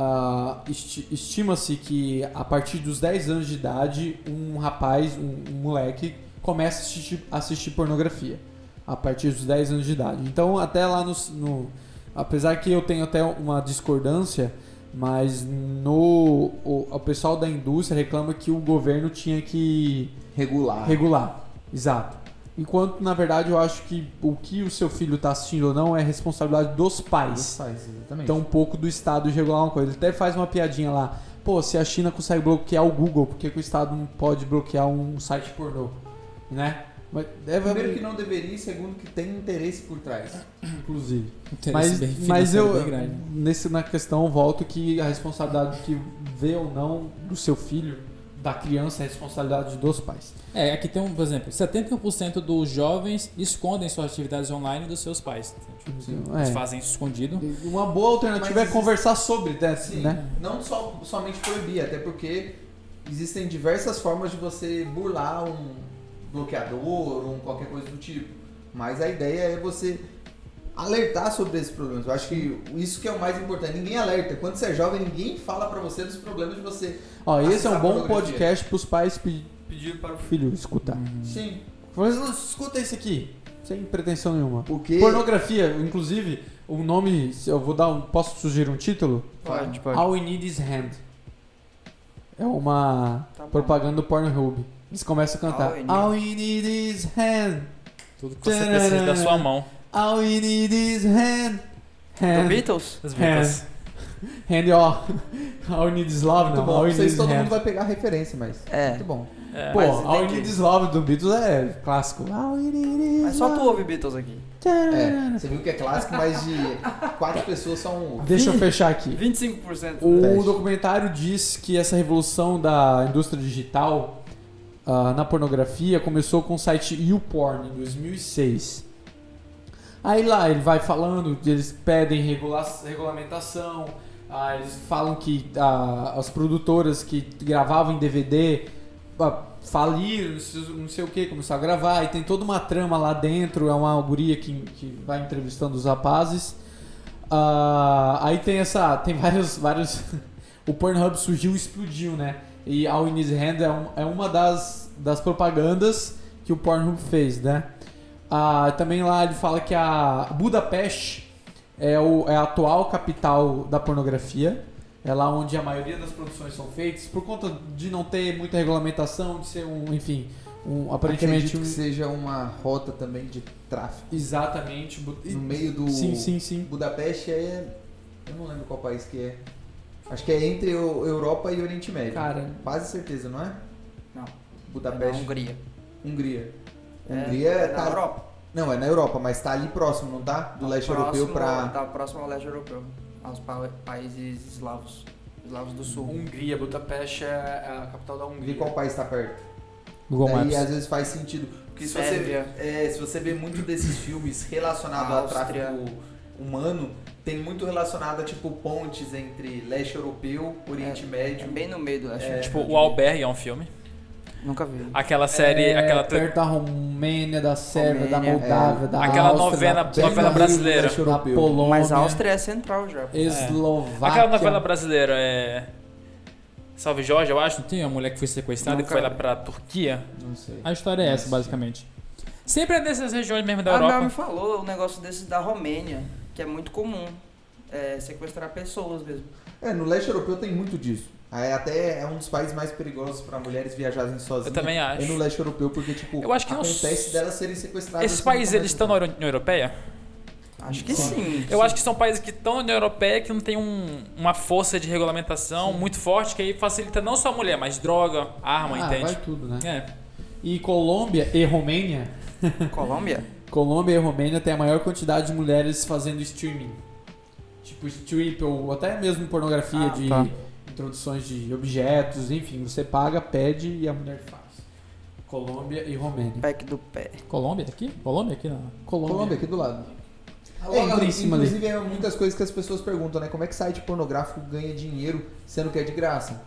ah, esti- estima-se que a partir dos 10 anos de idade, um rapaz, um, um moleque, começa a assistir, assistir pornografia. A partir dos 10 anos de idade. Então, até lá no, no- Apesar que eu tenho até uma discordância, mas no o, o pessoal da indústria reclama que o governo tinha que Regular. regular. Exato. Enquanto, na verdade, eu acho que o que o seu filho está assistindo ou não é responsabilidade dos Dos pais. pais, exatamente. Então, um pouco do Estado de regular uma coisa. Ele até faz uma piadinha lá. Pô, se a China consegue bloquear o Google, por que, que o Estado não pode bloquear um site pornô? Né? Mas deve Primeiro que não deveria, e segundo que tem interesse por trás. inclusive. Interesse Mas, bem mas eu, bem grande. nesse, na questão, eu volto que a responsabilidade que vê ou não do seu filho, da criança, é a responsabilidade dos pais. É, aqui tem um, por exemplo, 70% dos jovens escondem suas atividades online dos seus pais. Eles É. fazem isso escondido. Uma boa alternativa Mas é conversar sobre, né? né? Não só, somente proibir, até porque existem diversas formas de você burlar um bloqueador ou um qualquer coisa do tipo. Mas a ideia é você alertar sobre esses problemas. Eu acho que isso que é o mais importante. Ninguém alerta. Quando você é jovem, ninguém fala pra você dos problemas de você. Ó, esse é um bom podcast pros pais pe- pedir para o filho escutar. Sim. Mas escuta esse aqui, sem pretensão nenhuma. Porque. Pornografia, inclusive, o nome, eu vou dar um, posso sugerir um título? Pode, pode. All We Need Is Hand. É uma Tá propaganda do Pornhub. Eles começam a cantar All we need- All We Need Is Hand. Tudo que você precisa da sua mão. All We Need Is Hand. Do Hand. Beatles? Os Beatles. Hand, ó. All We Need Is Love, Muito não. bom. All We Need Is todo Hand. mundo vai pegar a referência, mas. É. Muito bom. É. Pô, All We Need Is Love do Beatles é clássico. All We Need Is Mas só tu ouve Beatles aqui. É, você viu que é clássico, mas de quatro pessoas são. Deixa eu fechar aqui. 25%. O Fecha. documentário diz que essa revolução da indústria digital ah, na pornografia começou com o site YouPorn em 2006. Aí lá ele vai falando, eles pedem regula regulamentação, ah, eles falam que ah, as produtoras que gravavam em DVD ah, faliram, não sei, o que, começaram a gravar, e tem toda uma trama lá dentro, é uma guria que, que vai entrevistando os rapazes. Ah, aí tem essa. Tem vários. vários o Pornhub surgiu e explodiu, né? E All In Hand é, um- é uma das, das propagandas que o Pornhub fez, né? Ah, também lá ele fala que a Budapeste é, o, é a atual capital da pornografia. É lá onde a maioria das produções são feitas, por conta de não ter muita regulamentação, de ser um, enfim, um, aparentemente Acredito um, que seja uma rota também de tráfico. exatamente. No meio do. Sim, sim, sim. Budapeste é. Eu não lembro qual país que é. Acho que é entre o Europa e Oriente Médio. Cara, Quase certeza, não é? Não. Budapeste. Hungria. Hungria. É, Hungria é tá. na Europa. Não, é na Europa, mas tá ali próximo, não tá? Do leste europeu Próximo- pra. Tá próximo ao leste europeu. Aos pa- países eslavos. Eslavos do sul. Hungria, Budapeste é a capital da Hungria. qual país tá perto. Google Daí Maps. às vezes faz sentido. Porque se você, é, se você vê muito desses filmes relacionados ao tráfico humano, tem muito relacionado a tipo pontes entre leste europeu, Oriente É Médio. bem no meio do leste. É. Tipo, o Albergue é um filme. Nunca vi. Aquela série, É, aquela, perto da Romênia, da Sérvia, da Romênia, Moldávia, da Aquela Áustria, novela- da novela brasileira. da. Polônia, Mas a Áustria é central já. Eslováquia. aquela novela brasileira é. Salve Jorge, eu acho. Não tem uma mulher que foi sequestrada E foi lá pra Turquia. Não sei. A história é essa, basicamente. Sempre é nessas regiões mesmo da a Mel me Europa. falou um negócio desse da Romênia, que é muito comum. É sequestrar pessoas mesmo. É, no leste europeu tem muito disso. É, até é um dos países mais perigosos para mulheres viajarem sozinhas. Eu também acho. É no leste europeu, porque, tipo, Eu acho que não- acontece delas serem sequestradas. Esses países, eles estão na. União Europeia? Acho que sim. Eu acho que são países que estão na União Europeia que não tem um- uma força de regulamentação muito forte que aí facilita não só a mulher, mas droga, arma, Ah, entende? vai tudo, né? É. E Colômbia e Romênia. Colômbia? Colômbia e Romênia tem a maior quantidade de mulheres fazendo streaming. tipo strip ou até mesmo pornografia Ah, de tá. Introduções de objetos, enfim, você paga, pede e a mulher faz. Colômbia e Romênia. Pack do pé. Colômbia aqui? Colômbia aqui não. Colômbia, aqui do lado. Cima ali. inclusive, é muitas coisas que as pessoas perguntam, né? Como é que site pornográfico ganha dinheiro sendo que é de graça?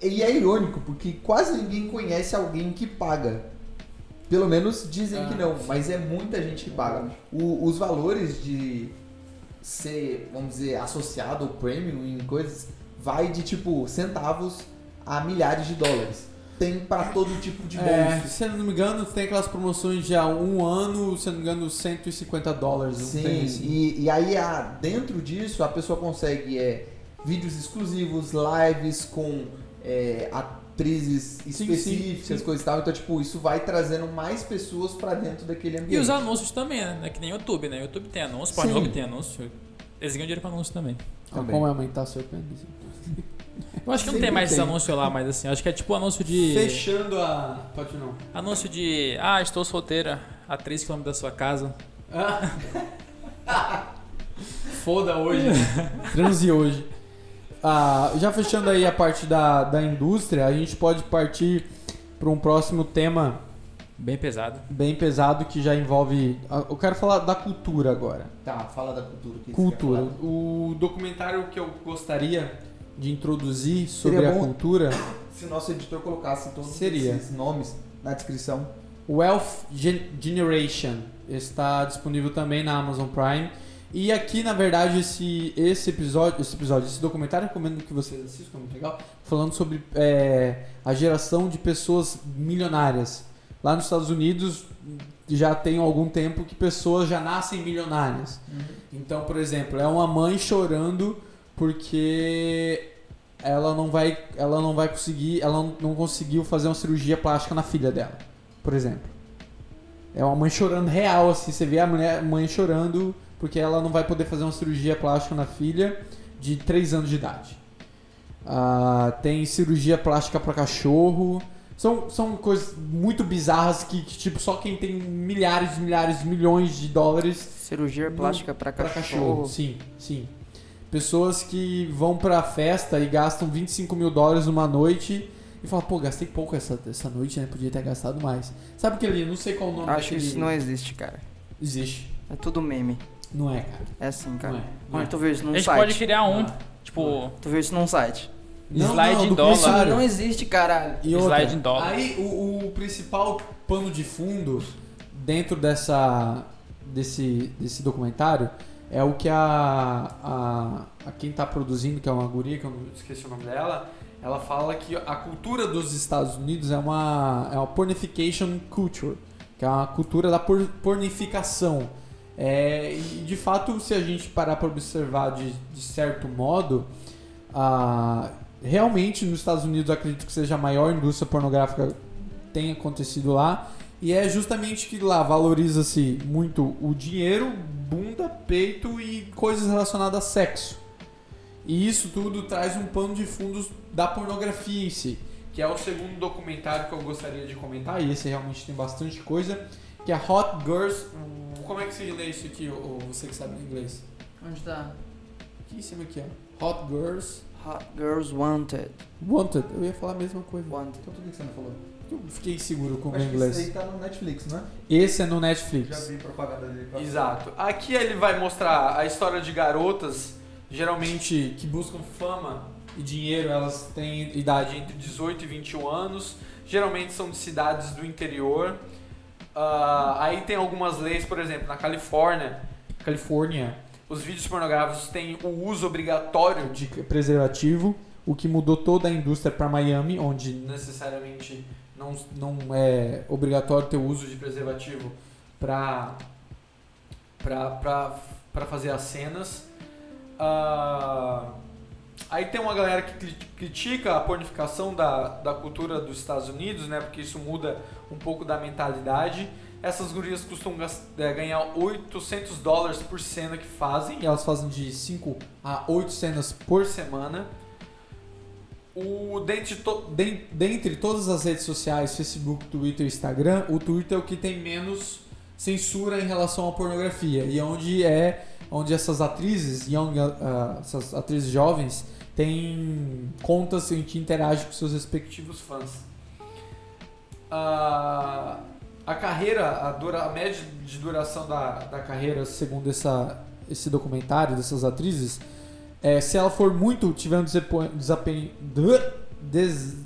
E é irônico, porque quase ninguém conhece alguém que paga. Pelo menos dizem Ah, que não, sim. mas é muita gente que paga. O- os valores de ser, vamos dizer, associado ou premium em coisas, vai de tipo centavos a milhares de dólares. Tem pra todo tipo de bolso. É, se eu não me engano, tem aquelas promoções de há um ano, se eu não me engano, 150 dólares. não Sim, tem assim. e, e aí a, dentro disso a pessoa consegue é, vídeos exclusivos, lives com é, atrizes sim, específicas, sim. coisa e tal. Então, tipo, isso vai trazendo mais pessoas pra dentro daquele ambiente. E os anúncios também, né? É que nem o YouTube, né? O YouTube tem anúncio, Sim. Pornhub tem anúncio. Eles ganham dinheiro com anúncio também. Então, Também. como aumentar seu pênis? Eu acho que não tem mais esse anúncio lá, mas assim, acho que é tipo anúncio de. Fechando a. Pode não. Anúncio de. Ah, estou solteira, a 3 km da sua casa. Foda hoje. Transe hoje. Ah, já fechando aí a parte da, da indústria, a gente pode partir para um próximo tema Bem pesado. bem pesado que já envolve. Eu quero falar da cultura agora. Tá, fala da cultura. que você Cultura. quer falar. O documentário que eu gostaria de introduzir sobre Seria a cultura, Se o nosso editor colocasse todos Seria. esses nomes na descrição. Wealth Gen- Generation, está disponível também na Amazon Prime. E aqui, na verdade, esse, esse episódio, esse episódio, esse documentário, recomendo que vocês assistam, é muito legal, falando sobre é, a geração de pessoas milionárias. Lá nos Estados Unidos já tem algum tempo que pessoas já nascem milionárias. Então, por exemplo, é uma mãe chorando porque ela não vai, ela não vai conseguir, ela não- conseguiu fazer uma cirurgia plástica na filha dela, por exemplo. É uma mãe chorando real, assim, você vê a mulher, mãe chorando porque ela não vai poder fazer uma cirurgia plástica na filha de 3 anos de idade. Ah, tem cirurgia plástica para cachorro. São, são coisas muito bizarras que, que, tipo, só quem tem milhares e milhares milhões de dólares Cirurgia plástica pra Pra cachorro. Sim, sim. Pessoas que vão pra festa e gastam 25 mil dólares numa noite e falam, pô, gastei pouco essa, essa noite, né? Podia ter gastado mais. Sabe aquele, não sei qual o nome Acho que isso não existe, cara. existe. É tudo meme. Não é, cara. É assim, Não cara. é. Não é. Tu viu isso A num gente site? pode criar um, Ah. tipo, Tu viu isso num site? Não, Slide não, em dólar. Isso não existe, caralho. E outra, slide em dólar. Aí o, o principal pano de fundo dentro dessa desse, desse documentário é o que a, a, a quem tá produzindo, que é uma guria, que eu esqueci o nome dela, ela fala que a cultura dos Estados Unidos é uma, é uma pornification culture, que é uma cultura da por, pornificação. É, e de fato, se a gente parar para observar de, de certo modo, realmente nos Estados Unidos acredito que seja a maior indústria pornográfica tem acontecido lá. E é justamente que lá valoriza-se muito o dinheiro, bunda, peito e coisas relacionadas a sexo. E isso tudo traz um pano de fundos da pornografia em si, que é o segundo documentário que eu gostaria de comentar, e esse realmente tem bastante coisa, que é Hot Girls. Como é que se lê isso aqui, ou você que sabe inglês? Onde tá? Aqui em cima aqui, ó. Hot Girls Hot Girls Wanted. Wanted. Eu ia falar a mesma coisa. Wanted. Então por que você não falou? Eu fiquei seguro com o Acho isso inglês. aí tá no Netflix, né? Esse é no Netflix. Já vi propaganda dele. Exato. Aqui ele vai mostrar a história de garotas, geralmente que buscam fama e dinheiro, elas têm idade entre 18 e 21 anos, geralmente são de cidades do interior. Ah, aí tem algumas leis, por exemplo, na Califórnia, Califórnia, os vídeos pornográficos têm o uso obrigatório de preservativo, o que mudou toda a indústria para Miami, onde necessariamente não, não é obrigatório ter o uso de preservativo para para fazer as cenas. Ah, aí tem uma galera que cri- critica a pornificação da, da cultura dos Estados Unidos, né? Porque isso muda um pouco da mentalidade. Essas gurias costumam é, ganhar 800 dólares por cena que fazem. E elas fazem de 5 a 8 cenas por semana. O, dentre, to- den- dentre todas as redes sociais, Facebook, Twitter Instagram, o Twitter é o que tem menos censura em relação à pornografia e onde é onde essas atrizes, young, ah, essas atrizes jovens, têm contas em que interagem com seus respectivos fãs. Ah, a carreira, a, dura, a média de duração da, da carreira, segundo essa, esse documentário dessas atrizes, é, se ela for muito, tiver um desempenho, des-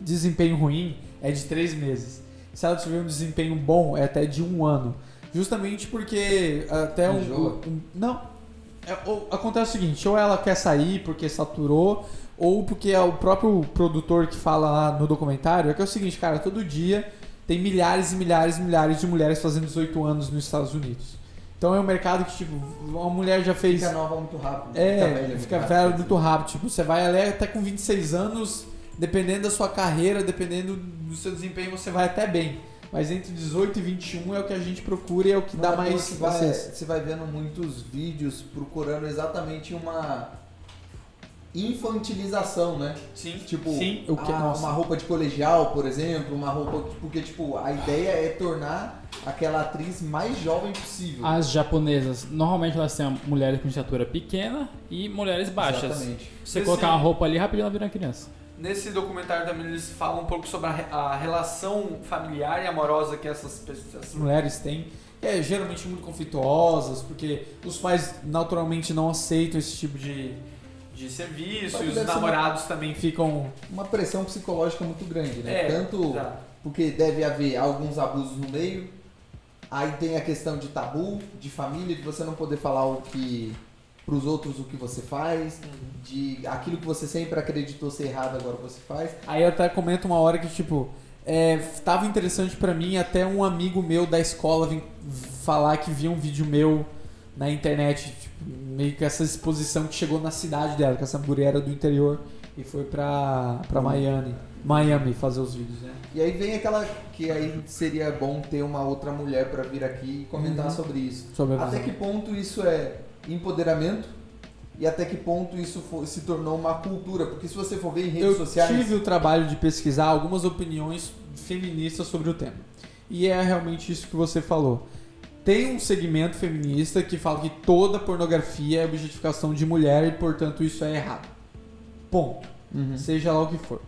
desempenho ruim, é de três meses. Se ela tiver um desempenho bom, é até de um ano. Justamente porque até um, um- não. É, ou- acontece o seguinte, ou ela quer sair porque saturou, ou porque é o próprio produtor que fala lá no documentário, é que é o seguinte, cara, todo dia tem milhares e milhares e milhares de mulheres fazendo 18 anos nos Estados Unidos. Então é um mercado que, tipo, uma mulher já fez. Fica nova muito rápido. É, fica velho rápido. muito rápido. Tipo, você vai ali até com 26 anos, dependendo da sua carreira, dependendo do seu desempenho, você vai até bem. Mas entre 18 e 21 é o que a gente procura e é o que Não dá é mais que vai. Você vai vendo muitos vídeos procurando exatamente uma infantilização, né? Sim, Tipo, sim, o que, ah, nossa. uma roupa de colegial, por exemplo, uma roupa. Porque, tipo, a ideia é tornar aquela atriz mais jovem possível. As japonesas, normalmente elas têm mulheres com estatura pequena e mulheres baixas. Exatamente. Você Esse- colocar uma roupa ali, rapidinho ela vira uma criança. Nesse documentário também eles falam um pouco sobre a, re- a relação familiar e amorosa que essas, pessoas- essas mulheres têm. É geralmente muito conflituosas, porque os pais naturalmente não aceitam esse tipo de, de serviço, e os namorados também ficam. Uma pressão psicológica muito grande, né? É, Tanto porque deve haver alguns abusos no meio. Aí tem a questão de tabu, de família, de você não poder falar o que pros outros o que você faz, de aquilo que você sempre acreditou ser errado agora você faz. Aí eu até comento uma hora que, tipo, é, tava interessante pra mim até um amigo meu da escola vir falar que via um vídeo meu na internet, tipo, meio que essa exposição que chegou na cidade dela, que essa mulher era do interior e foi pra, pra Miami, Miami fazer os vídeos, né? E aí vem aquela que aí seria bom ter uma outra mulher pra vir aqui e comentar Uhum. sobre isso. Sobre Até visão. que ponto isso é empoderamento e até que ponto isso se tornou uma cultura? Porque se você for ver em redes eu sociais, tive o trabalho de pesquisar algumas opiniões feministas sobre o tema. E é realmente isso que você falou. Tem um segmento feminista que fala que toda pornografia é objetificação de mulher e, portanto, isso é errado. Ponto. Uhum. Seja lá o que for.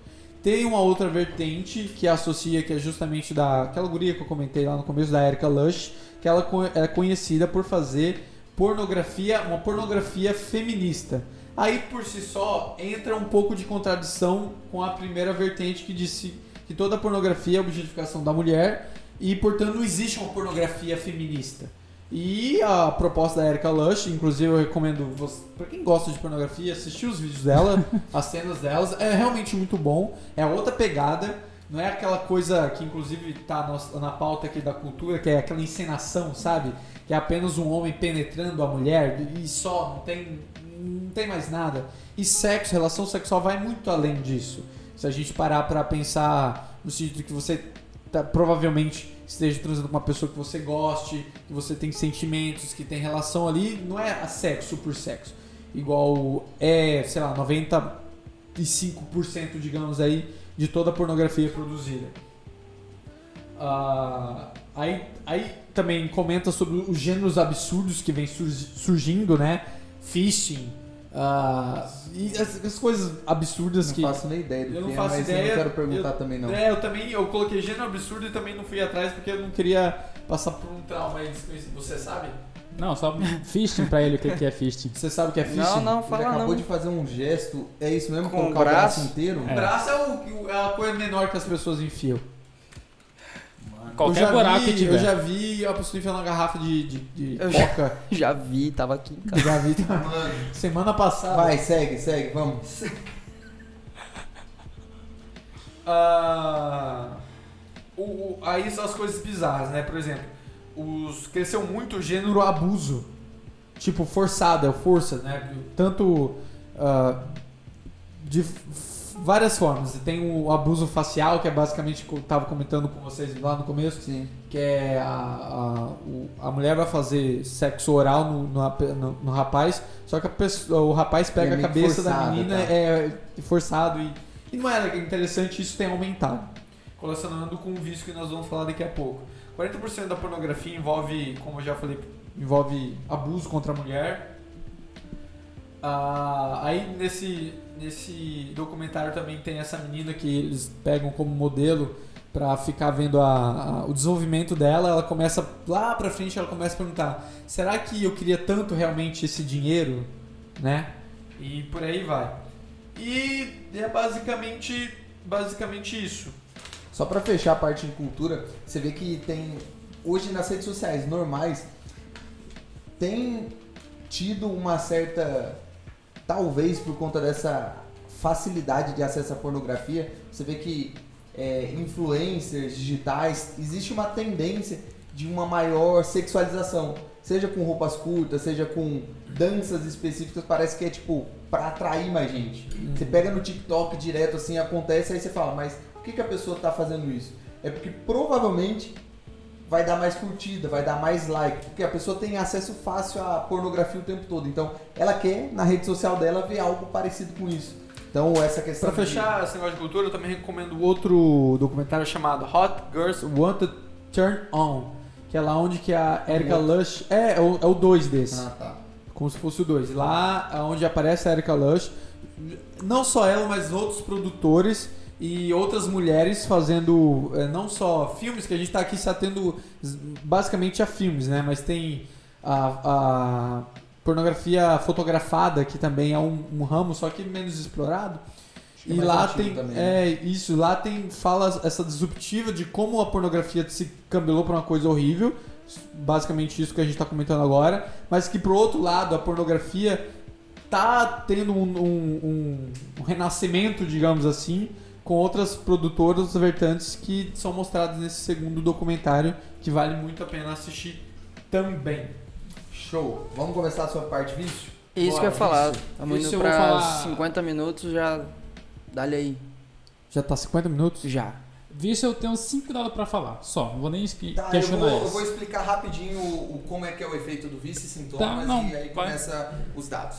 Tem uma outra vertente que associa, que é justamente da aquela guria que eu comentei lá no começo, da Erika Lush, que ela é conhecida por fazer pornografia, uma pornografia feminista. Aí por si só entra um pouco de contradição com a primeira vertente que disse que toda pornografia é objetificação da mulher e portanto não existe uma pornografia feminista. E a proposta da Erika Lush, inclusive eu recomendo você, para quem gosta de pornografia, assistir os vídeos dela, as cenas delas, é realmente muito bom. É outra pegada, não é aquela coisa que inclusive tá na, na pauta aqui da cultura, que é aquela encenação, sabe? Que é apenas um homem penetrando a mulher e só, não tem, não tem mais nada. E sexo, relação sexual vai muito além disso. Se a gente parar pra pensar no sentido que você tá- provavelmente esteja transando com uma pessoa que você goste, que você tem sentimentos, que tem relação ali, não é sexo por sexo. Igual é, sei lá, 95% digamos aí de toda a pornografia produzida. Ah, aí, aí também comenta sobre os gêneros absurdos que vem surgi- surgindo, né? Phishing, ah, e as, as coisas absurdas não que faço nem ideia do eu não que é, faço mas ideia, eu não quero perguntar eu- também não. É, eu também, eu coloquei gênero absurdo e também não fui atrás porque eu não queria passar por um trauma aí desconhecido. Você sabe? Não, só fisting pra ele o que que é fisting. Você sabe o que é phishing? Não, não, Ele fala acabou não. de fazer um gesto, é isso mesmo? Com o Colocar o braço braço? inteiro? O braço é, o, é a coisa menor que as pessoas enfiam. Eu Qualquer já buraco vi, que tiver. Eu já vi a pessoa enfiando uma garrafa de, de, de Eu já- coca. Já vi, tava aqui em casa. Já vi semana passada. Vai, segue, segue, vamos. Ah, o, o- aí são as coisas bizarras, né? Por exemplo, os, cresceu muito o gênero abuso. Tipo, forçado, é força, né? Tanto ah, de várias formas. Tem o abuso facial, que é basicamente o que eu tava comentando com vocês lá no começo. Sim. Que é a, a, a mulher vai fazer sexo oral no, no, no- no rapaz, só que a pessoa- o rapaz pega É a cabeça da forçado, menina, tá? é forçado e, e não é interessante, isso tem aumentado. Relacionando com o vício que nós vamos falar daqui a pouco. 40% da pornografia envolve, como eu já falei envolve abuso contra a mulher. Ah, aí nesse, nesse documentário também tem essa menina que eles pegam como modelo pra ficar vendo a- a- o desenvolvimento dela. Ela começa lá pra frente, ela começa a perguntar: será que eu queria tanto realmente esse dinheiro, né? E por aí vai. E é basicamente, basicamente isso. Só pra fechar a parte de cultura, você vê que tem hoje nas redes sociais normais tem tido uma certa talvez por conta dessa facilidade de acesso à pornografia, você vê que é, influencers digitais existe uma tendência de uma maior sexualização, seja com roupas curtas, seja com danças específicas, parece que é tipo pra atrair mais gente. Você pega no TikTok direto assim, acontece, aí você fala, mas por que, que a pessoa tá fazendo isso? É porque provavelmente vai dar mais curtida, vai dar mais like, porque a pessoa tem acesso fácil à pornografia o tempo todo. Então, ela quer na rede social dela ver algo parecido com isso. Então, essa questão de- fechar esse negócio de cultura, eu também recomendo outro documentário chamado Hot Girls Want to Turn On, que é lá onde que a Erika Lush é, é o 2 desse. Ah, tá. Como se fosse o 2. Lá onde aparece a Erika Lush, não só ela, mas outros produtores e outras mulheres fazendo é, não só filmes, que a gente está aqui se atendo basicamente a filmes, né? Mas tem a, a pornografia fotografada, que também é um, um ramo, só que menos explorado. Acho é E lá tem, também, né? é isso, lá tem fala essa disruptiva de como a pornografia se cabelou para uma coisa horrível, basicamente isso que a gente está comentando agora, mas que pro outro lado a pornografia tá tendo um- um- um renascimento, digamos assim, com outras produtoras vertantes que são mostradas nesse segundo documentário que vale muito a pena assistir também. Show. Vamos começar a sua parte vício? Isso Bora, que eu ia falar. isso. Estamos Isso indo eu pra falar- 50 minutos, já. Dá-lhe aí. Já tá 50 minutos? Já. Visto eu tenho 5 dados pra falar, só. Não vou nem Tá, eu questionar vou, eu eles. vou explicar rapidinho o, o- como é que é o efeito do vício e sintomas Tá, não, e aí vai. começa os dados.